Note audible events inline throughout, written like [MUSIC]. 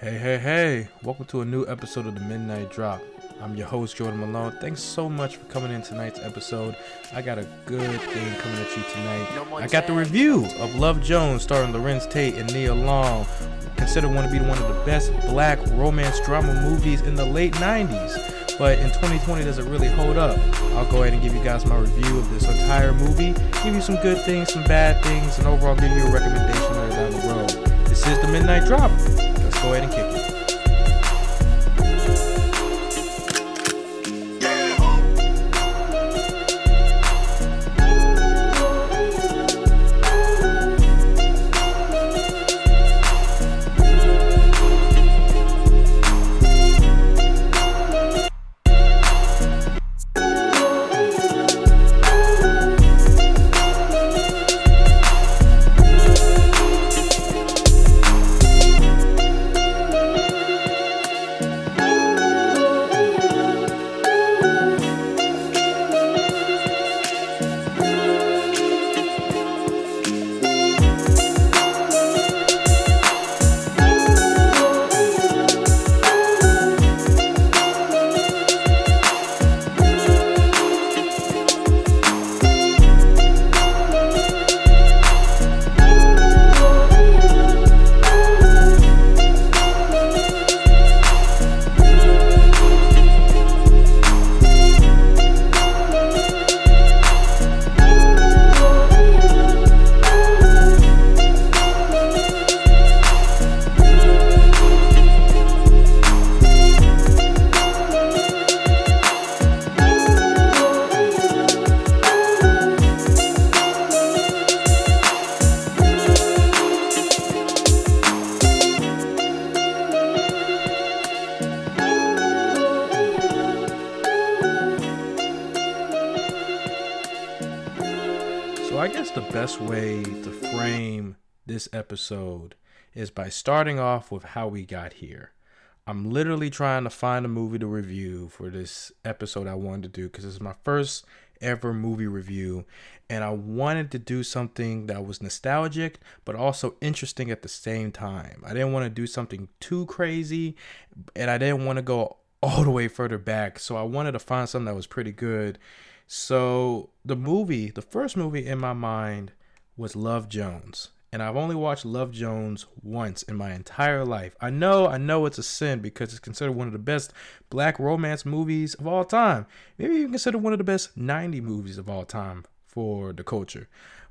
Hey, hey, hey. Welcome to a new episode of the Midnight Drop. I'm your host, Jordan Malone. Thanks so much for coming in tonight's episode. I got a good thing coming at you tonight. I got the review of Love Jones starring Larenz Tate and Nia Long, considered one to be one of the best black romance drama movies in the late 90s. But in 2020, does it really hold up? I'll go ahead and give you guys my review of this entire movie, give you some good things, some bad things, and overall give you a recommendation later down the road. This is the Midnight Drop. Go ahead and kick So I guess the best way to frame this episode is by starting off with how we got here. I'm literally trying to find a movie to review for this episode I wanted to do because is my first ever movie review and I wanted to do something that was nostalgic but also interesting at the same time. I didn't want to do something too crazy and I didn't want to go all the way further back. So I wanted to find something that was pretty good so the movie, the first movie in my mind was Love Jones. And I've only watched Love Jones once in my entire life. I know, I know it's a sin because it's considered one of the best black romance movies of all time. Maybe even considered one of the best 90 movies of all time for the culture.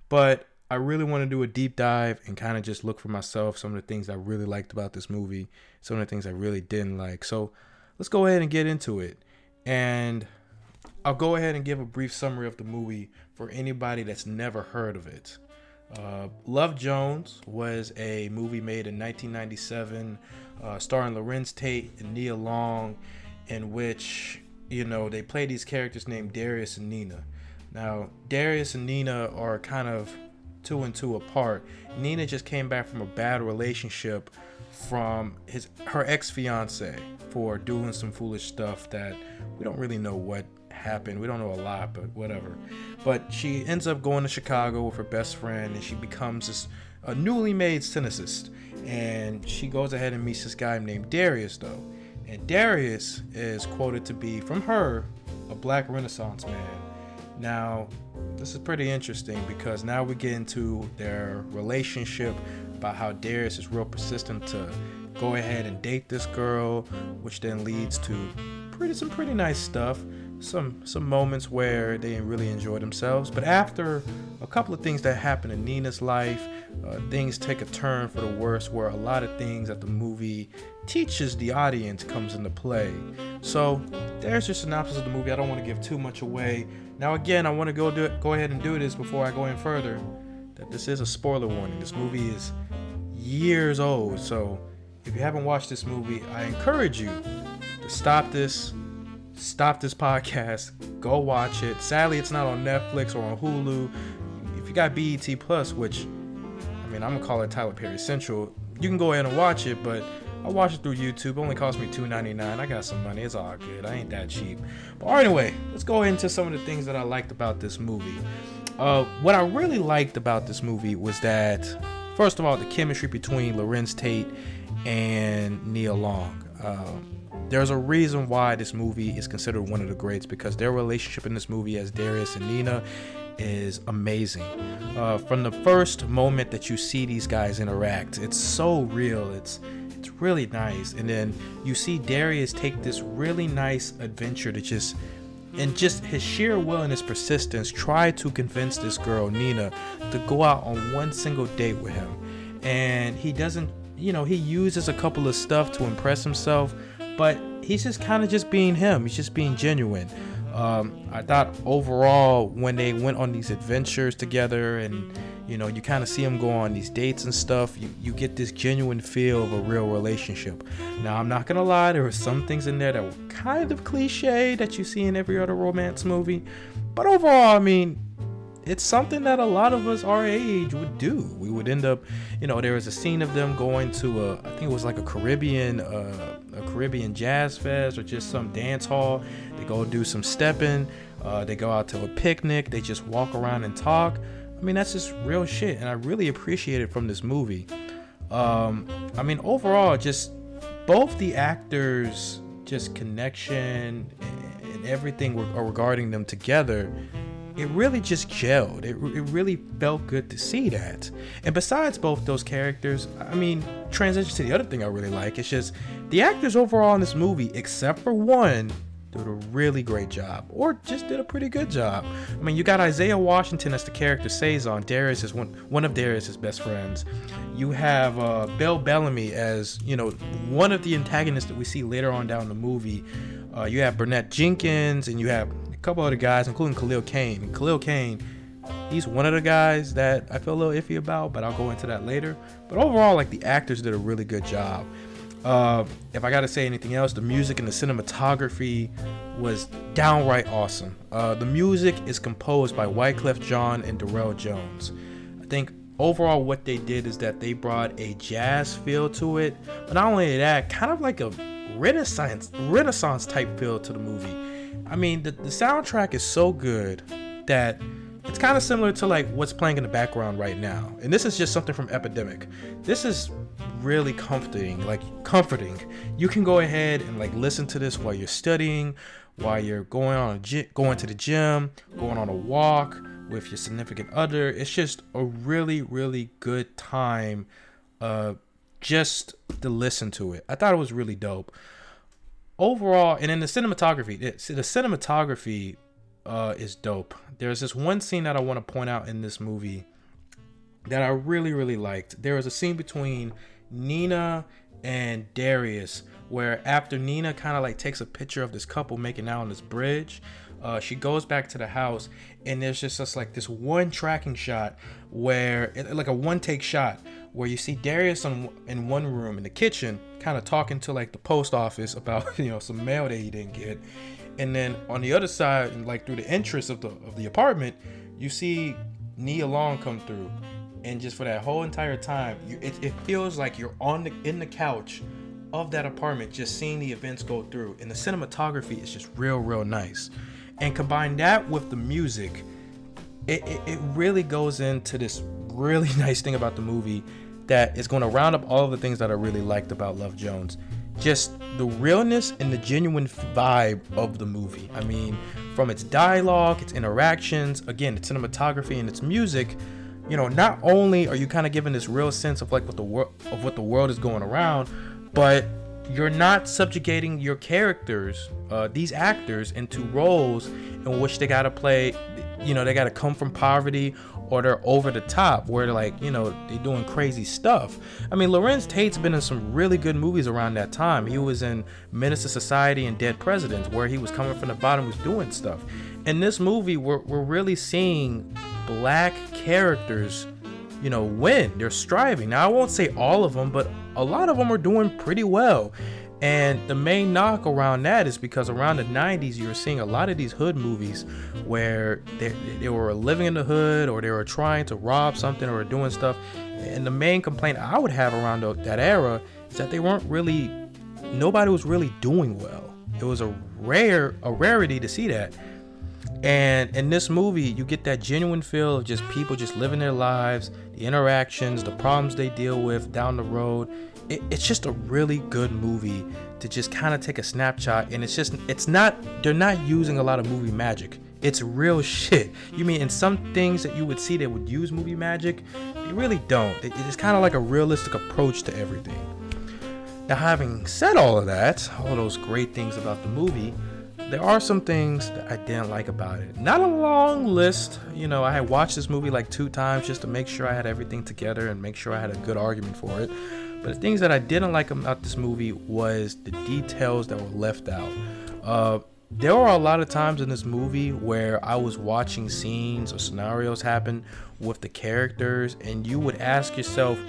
But I really want to do a deep dive and kind of just look for myself some of the things I really liked about this movie, some of the things I really didn't like. So let's go ahead and get into it. And I'll go ahead and give a brief summary of the movie for anybody that's never heard of it. Uh, Love Jones was a movie made in 1997, uh, starring Larenz Tate and Nia Long, in which you know they play these characters named Darius and Nina. Now, Darius and Nina are kind of two and two apart. Nina just came back from a bad relationship from his her ex fiance for doing some foolish stuff that we don't really know what happened. We don't know a lot, but whatever. But she ends up going to Chicago with her best friend, and she becomes this a newly made cynicist. And she goes ahead and meets this guy named Darius, though. And Darius is quoted to be, from her, a black Renaissance man. Now, this is pretty interesting because now we get into their relationship about how Darius is real persistent to go ahead and date this girl, which then leads to pretty some pretty nice stuff some some moments where they really enjoy themselves. But after a couple of things that happen in Nina's life, uh, things take a turn for the worse, where a lot of things that the movie teaches the audience comes into play. So there's your synopsis of the movie. I don't want to give too much away. Now again, I want to go do it, go ahead and do this before I go in further. That this is a spoiler warning. This movie is years old, so if you haven't watched this movie, I encourage you to stop this stop this podcast, go watch it. Sadly, it's not on Netflix or on Hulu. If you got BET Plus, which I mean, I'm gonna call it Tyler Perry Central, you can go ahead and watch it, but I watch it through YouTube. It only cost me $2.99. I got some money. It's all good. I ain't that cheap. But anyway, let's go into some of the things that I liked about this movie. Uh, what I really liked about this movie was that first of all, the chemistry between Larenz Tate and Nia Long. Um, there's a reason why this movie is considered one of the greats because their relationship in this movie as Darius and Nina is amazing. Uh, from the first moment that you see these guys interact, it's so real. It's it's really nice. And then you see Darius take this really nice adventure to just and just his sheer will and his persistence try to convince this girl Nina to go out on one single date with him. And he doesn't, you know, he uses a couple of stuff to impress himself, but he's just kind of just being him. He's just being genuine. Um, I thought overall when they went on these adventures together and you know you kind of see them go on these dates and stuff you, you get this genuine feel of a real relationship now i'm not gonna lie there were some things in there that were kind of cliche that you see in every other romance movie but overall i mean it's something that a lot of us our age would do. We would end up, you know, there was a scene of them going to a, I think it was like a Caribbean, uh, a Caribbean jazz fest or just some dance hall. They go do some stepping. Uh, they go out to a picnic. They just walk around and talk. I mean, that's just real shit, and I really appreciate it from this movie. Um, I mean, overall, just both the actors, just connection and everything regarding them together it really just gelled. It, it really felt good to see that. And besides both those characters, I mean, transition to the other thing I really like. It's just the actors overall in this movie, except for one, did a really great job, or just did a pretty good job. I mean, you got Isaiah Washington as the character Saison. Darius is one one of Darius's best friends. You have uh, Bill Bellamy as you know one of the antagonists that we see later on down the movie. Uh, you have Burnett Jenkins, and you have a couple other guys, including Khalil Kain. Khalil Kain, he's one of the guys that I feel a little iffy about, but I'll go into that later. But overall, like the actors did a really good job. Uh, if I gotta say anything else, the music and the cinematography was downright awesome. Uh, the music is composed by Wyclef Jean and Darryl Jones. I think overall what they did is that they brought a jazz feel to it, but not only that, kind of like a renaissance renaissance type feel to the movie I mean, the, the soundtrack is so good that it's kind of similar to like what's playing in the background right now. And this is just something from Epidemic. This is really comforting, like comforting. You can go ahead and like listen to this while you're studying, while you're going on a, going to the gym, going on a walk with your significant other. It's just a really really good time uh just to listen to it. I thought it was really dope overall, and in the cinematography, the cinematography uh, is dope. There's this one scene that I want to point out in this movie that I really, really liked. There was a scene between Nina and Darius where after Nina kind of like takes a picture of this couple making out on this bridge, uh, she goes back to the house and there's just, just like this one tracking shot where like a one take shot where you see Darius in, in one room in the kitchen, kind of talking to like the post office about [LAUGHS] you know some mail that he didn't get, and then on the other side, like through the entrance of the of the apartment, you see Nia Long come through, and just for that whole entire time, you, it, it feels like you're on the in the couch of that apartment, just seeing the events go through, and the cinematography is just real, real nice, and combine that with the music. It, it, it really goes into this really [LAUGHS] nice thing about the movie that is going to round up all of the things that I really liked about Love Jones. Just the realness and the genuine vibe of the movie. I mean, from its dialogue, its interactions, again, its cinematography and its music, you know, not only are you kind of given this real sense of like what the world of what the world is going around, but you're not subjugating your characters, uh, these actors, into roles in which they gotta play. You know, they gotta come from poverty or they're over the top where they're like, you know, they're doing crazy stuff. I mean, Larenz Tate's been in some really good movies around that time. He was in Menace to Society and Dead Presidents, where he was coming from the bottom, was doing stuff. In this movie, we're, we're really seeing black characters, you know, win. They're striving. Now, I won't say all of them, but a lot of them are doing pretty well. And the main knock around that is because around the 90s, you were seeing a lot of these hood movies where they, they were living in the hood or they were trying to rob something or doing stuff. And the main complaint I would have around that era is that they weren't really, nobody was really doing well. It was a rare, a rarity to see that. And in this movie, you get that genuine feel of just people just living their lives, the interactions, the problems they deal with down the road. It, it's just a really good movie to just kind of take a snapshot. And it's just, it's not, they're not using a lot of movie magic. It's real [LAUGHS] shit. You mean in some things that you would see that would use movie magic, they really don't. It's kind of like a realistic approach to everything. Now, having said all of that, all those great things about the movie, there are some things that I didn't like about it. Not a long list. You know, I had watched this movie like two times just to make sure I had everything together and make sure I had a good argument for it. But the things that I didn't like about this movie was the details that were left out. Uh, there were a lot of times in this movie where I was watching scenes or scenarios happen with the characters, and you would ask yourself,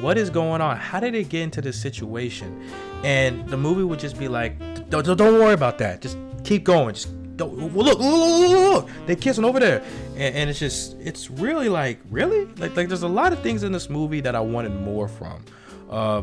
what is going on? How did it get into this situation? And the movie would just be like, don't, don't worry about that. Just keep going. Just don't look, look, look, look, they kissing over there, and, and, it's just it's really like really like like there's a lot of things in this movie that I wanted more from. Uh,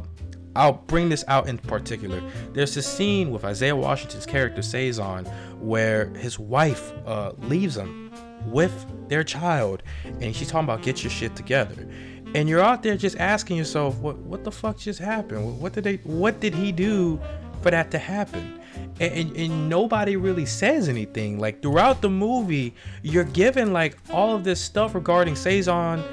I'll bring this out in particular. There's this scene with Isaiah Washington's character Cezanne where his wife uh, leaves him with their child, and she's talking about get your shit together. And you're out there just asking yourself, what what the fuck just happened? What did they? What did he do for that to happen? And, and, and, nobody really says anything. Like throughout the movie, you're given like all of this stuff regarding Cezanne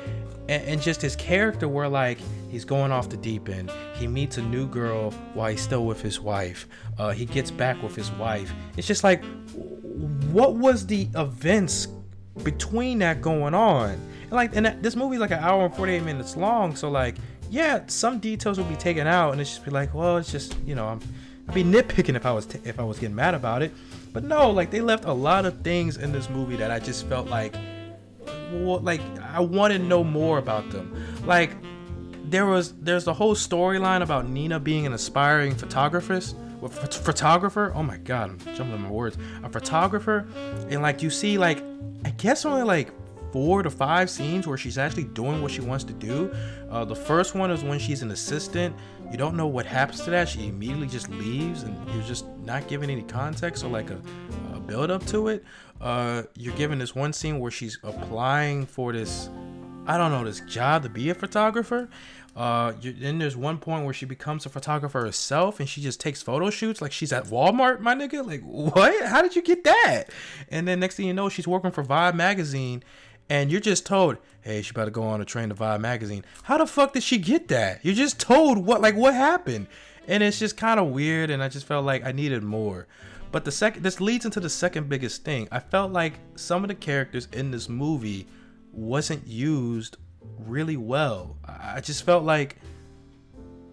and, and, just his character, where like he's going off the deep end. He meets a new girl while he's still with his wife. Uh, he gets back with his wife. It's just like, what was the events between that going on? And like, and that, this movie's like an hour and 48 minutes long, so like, yeah, some details will be taken out, and it's just be like, well, it's just you know, I'm be nitpicking if I was t- if I was getting mad about it. But no, like they left a lot of things in this movie that I just felt like, well, like I want to know more about them. Like there was there's a whole storyline about Nina being an aspiring photographer. Photographer, oh my god, I'm jumping on my words. A photographer, and like you see, like I guess only like four to five scenes where she's actually doing what she wants to do. Uh, the first one is when she's an assistant you don't know what happens to that. She immediately just leaves, and you're just not giving any context or like a, a build up to it. Uh, you're given this one scene where she's applying for this, I don't know, this job to be a photographer. Uh, then there's one point where she becomes a photographer herself, and she just takes photo shoots like she's at Walmart, my nigga. Like what? How did you get that? And then next thing you know, she's working for Vibe magazine, and you're just told, hey, she about to go on a train to Vibe magazine. How the fuck did she get that? You're just told what, like, what happened, and it's just kind of weird. And I just felt like I needed more. But the second, this leads into the second biggest thing. I felt like some of the characters in this movie wasn't used really well. I just felt like,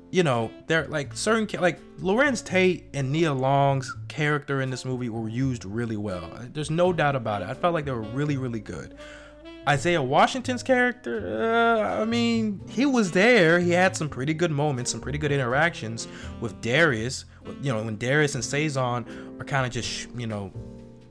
you know, they're like certain like Larenz Tate and Nia Long's character in this movie were used really well. There's no doubt about it. I felt like they were really, really good. Isaiah Washington's character, uh, I mean, he was there. He had some pretty good moments, some pretty good interactions with Darius. You know, when Darius and Cezanne are kind of just, you know,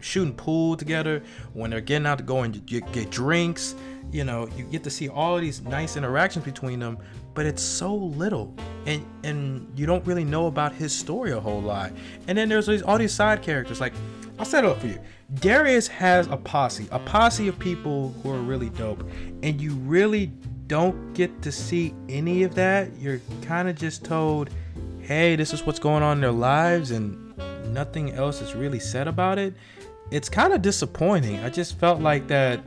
shooting pool together, when they're getting out to go and get, drinks, you know, you get to see all these nice interactions between them, but it's so little, and and you don't really know about his story a whole lot. And then there's all these side characters. Like, I'll set it up for you. Darius has a posse, a posse of people who are really dope, and you really don't get to see any of that. You're kind of just told, hey, this is what's going on in their lives, and nothing else is really said about it. It's kind of disappointing. I just felt like that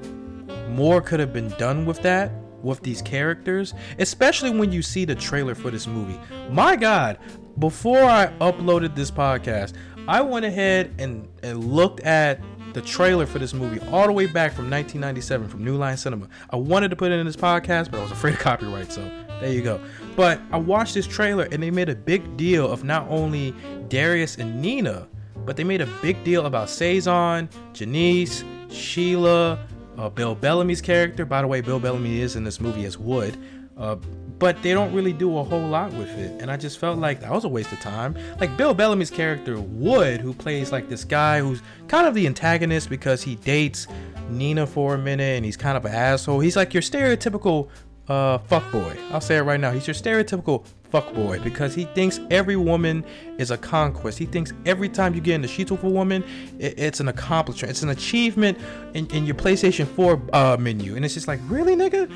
more could have been done with that with these characters, especially when you see the trailer for this movie. My God, before I uploaded this podcast, I went ahead and, and looked at the trailer for this movie all the way back from 1997 from New Line Cinema. I wanted to put it in this podcast, but I was afraid of copyright, so there you go. But I watched this trailer and they made a big deal of not only Darius and Nina, but they made a big deal about Cezanne, Janice, Sheila, uh, Bill Bellamy's character. By the way, Bill Bellamy is in this movie as Wood. Uh, but they don't really do a whole lot with it. And I just felt like that was a waste of time. Like Bill Bellamy's character Wood, who plays like this guy who's kind of the antagonist because he dates Nina for a minute and he's kind of an asshole. He's like your stereotypical uh, fuckboy. I'll say it right now. He's your stereotypical fuckboy because he thinks every woman is a conquest. He thinks every time you get in the sheets with a woman, it, it's an accomplishment. It's an achievement in, in your PlayStation 4 uh, menu. And it's just like, really, nigga?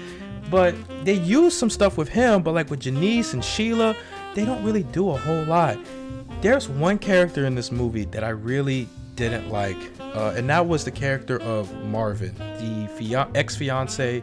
But they use some stuff with him, but like with Janice and Sheila, they don't really do a whole lot. There's one character in this movie that I really didn't like, uh, and that was the character of Marvin, the ex fiance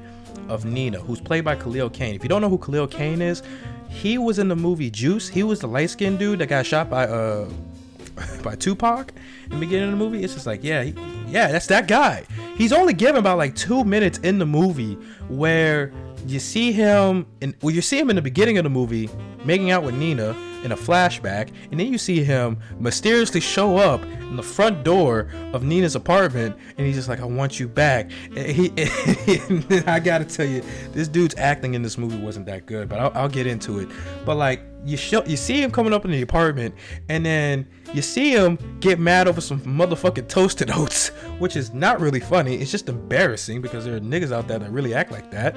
of Nina, who's played by Khalil Kain. If you don't know who Khalil Kain is, he was in the movie Juice. He was the light skinned dude that got shot by uh [LAUGHS] by Tupac in the beginning of the movie. It's just like, yeah, he, yeah, that's that guy. He's only given about like two minutes in the movie where you see him well, you see him in the beginning of the movie making out with Nina in a flashback, and then you see him mysteriously show up in the front door of Nina's apartment, and he's just like, "I want you back." And he, [LAUGHS] and I gotta tell you, this dude's acting in this movie wasn't that good, but I'll, I'll get into it. But like, you show, you see him coming up in the apartment, and then you see him get mad over some motherfucking toasted [LAUGHS] oats, which is not really funny. It's just embarrassing because there are niggas out there that really act like that.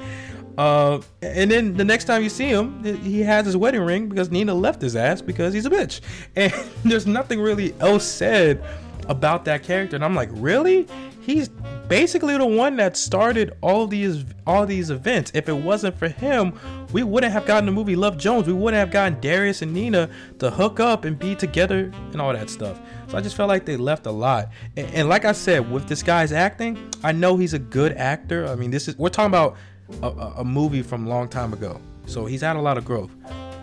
Uh, and then the next time you see him, he has his wedding ring because Nina left his ass because he's a bitch. [LAUGHS] And there's nothing really else said about that character. And I'm like, really? He's basically the one that started all these all these events. If it wasn't for him, we wouldn't have gotten the movie Love Jones. We wouldn't have gotten Darius and Nina to hook up and be together and all that stuff. So I just felt like they left a lot. And, and like I said, with this guy's acting, I know he's a good actor. I mean, this is we're talking about a, a movie from a long time ago. So he's had a lot of growth.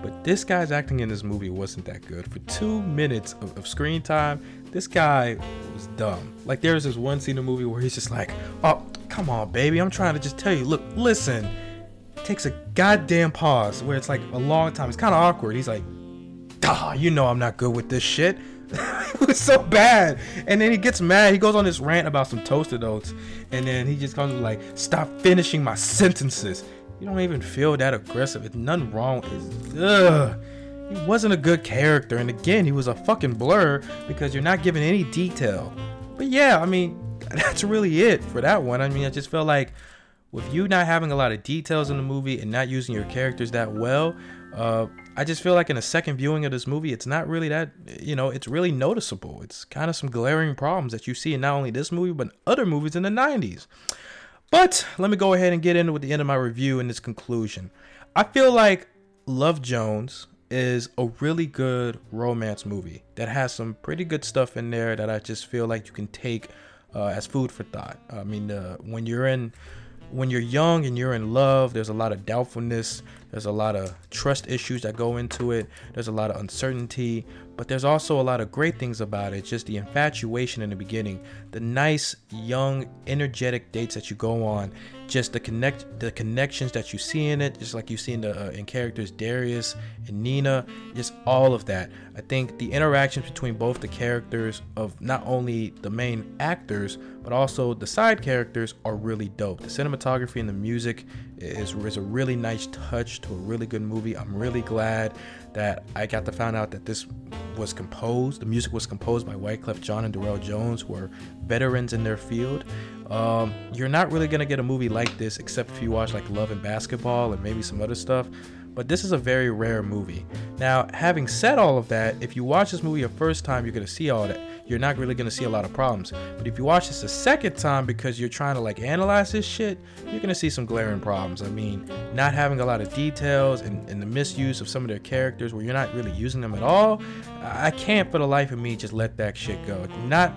But this guy's acting in this movie wasn't that good. For two minutes of, of, screen time, this guy was dumb. Like there's this one scene in the movie where he's just like, "Oh, come on, baby, I'm trying to just tell you. Look, listen." Takes a goddamn pause where it's like a long time. It's kind of awkward. He's like, "Ah, you know I'm not good with this shit." [LAUGHS] was so bad. And then he gets mad. He goes on this rant about some toasted oats. And then he just comes like, stop finishing my sentences. You don't even feel that aggressive. It's nothing wrong. It's, ugh. He wasn't a good character. And again, he was a fucking blur because you're not giving any detail. But yeah, I mean, [LAUGHS] that's really it for that one. I mean, I just felt like with you not having a lot of details in the movie and not using your characters that well, uh, I just feel like in a second viewing of this movie, it's not really that, you know, it's really noticeable. It's kind of some glaring problems that you see in not only this movie, but other movies in the 90s. But let me go ahead and get into with the end of my review and this conclusion. I feel like Love Jones is a really good romance movie that has some pretty good stuff in there that I just feel like you can take uh, as food for thought. I mean, uh, when you're in when you're young and you're in love, there's a lot of doubtfulness. There's a lot of trust issues that go into it. There's a lot of uncertainty, but there's also a lot of great things about it. Just the infatuation in the beginning, the nice, young, energetic dates that you go on, just the connect, the connections that you see in it, just like you see in the uh, in characters Darius and Nina, just all of that. I think the interactions between both the characters of not only the main actors but also the side characters are really dope. The cinematography and the music is, is a really nice touch to a really good movie. I'm really glad that I got to find out that this was composed. The music was composed by Wyclef Jean and Darryl Jones, who are veterans in their field. Um, you're not really gonna get a movie like this except if you watch like Love and Basketball and maybe some other stuff but this is a very rare movie. Now, having said all of that, if you watch this movie a first time, you're gonna see all that. You're not really gonna see a lot of problems. But if you watch this a second time because you're trying to like analyze this shit, you're gonna see some glaring problems. I mean, not having a lot of details and, and the misuse of some of their characters where you're not really using them at all. I can't for the life of me just let that shit go. Not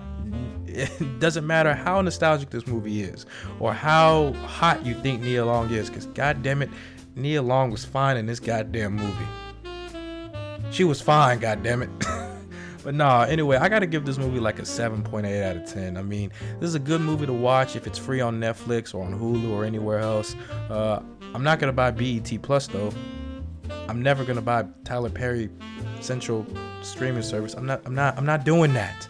it [LAUGHS] doesn't matter how nostalgic this movie is or how hot you think Nia Long is, because god damn it, Nia Long was fine in this goddamn movie. She was fine, goddamn it. [LAUGHS] but nah, anyway, I gotta give this movie like a 7.8 out of 10. I mean, this is a good movie to watch if it's free on Netflix or on Hulu or anywhere else. Uh, I'm not gonna buy BET Plus though. I'm never gonna buy Tyler Perry Central streaming service. I'm not. I'm not. I'm not doing that.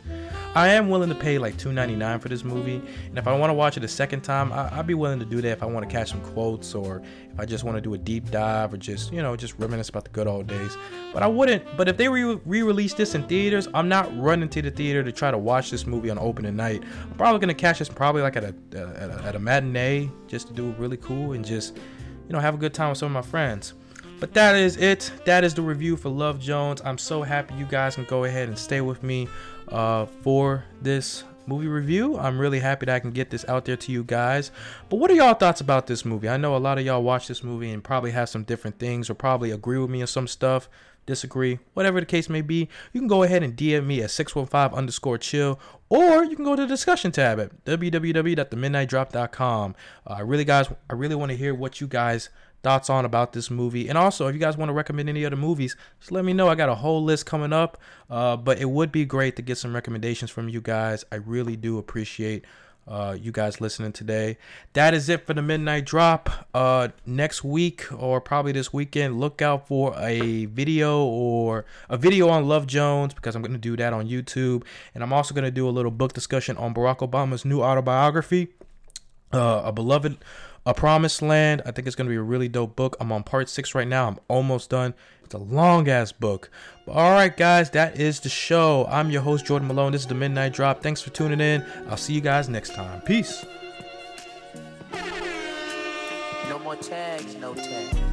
I am willing to pay like $2.99 for this movie, and if I want to watch it a second time, I, would be willing to do that if I want to catch some quotes or if I just want to do a deep dive or just you know just reminisce about the good old days. But I wouldn't. But if they re release this in theaters, I'm not running to the theater to try to watch this movie on opening night. I'm probably gonna catch this probably like at a, uh, at a, at a matinee just to do really cool and just you know, have a good time with some of my friends. But that is it. That is the review for Love Jones. I'm so happy you guys can go ahead and stay with me uh, for this movie review. I'm really happy that I can get this out there to you guys. But what are y'all thoughts about this movie? I know a lot of y'all watch this movie and probably have some different things or probably agree with me on some stuff, disagree, whatever the case may be. You can go ahead and DM me at 615 underscore chill or you can go to the discussion tab at www.themidnightdrop.com. Uh, I really guys, I really want to hear what you guys thoughts on about this movie. And also, if you guys want to recommend any other movies, just let me know. I got a whole list coming up. Uh, but it would be great to get some recommendations from you guys. I really do appreciate uh, you guys listening today. That is it for the midnight drop. Uh, next week or probably this weekend, look out for a video or a video on Love Jones because I'm going to do that on YouTube, and I'm also going to do a little book discussion on Barack Obama's new autobiography, uh, a beloved a Promised Land. I think it's going to be a really dope book. I'm on part six right now. I'm almost done. It's a long ass book. But all right, guys, that is the show. I'm your host, Jordan Malone. This is the Midnight Drop. Thanks for tuning in. I'll see you guys next time. Peace. No more tags, no tags.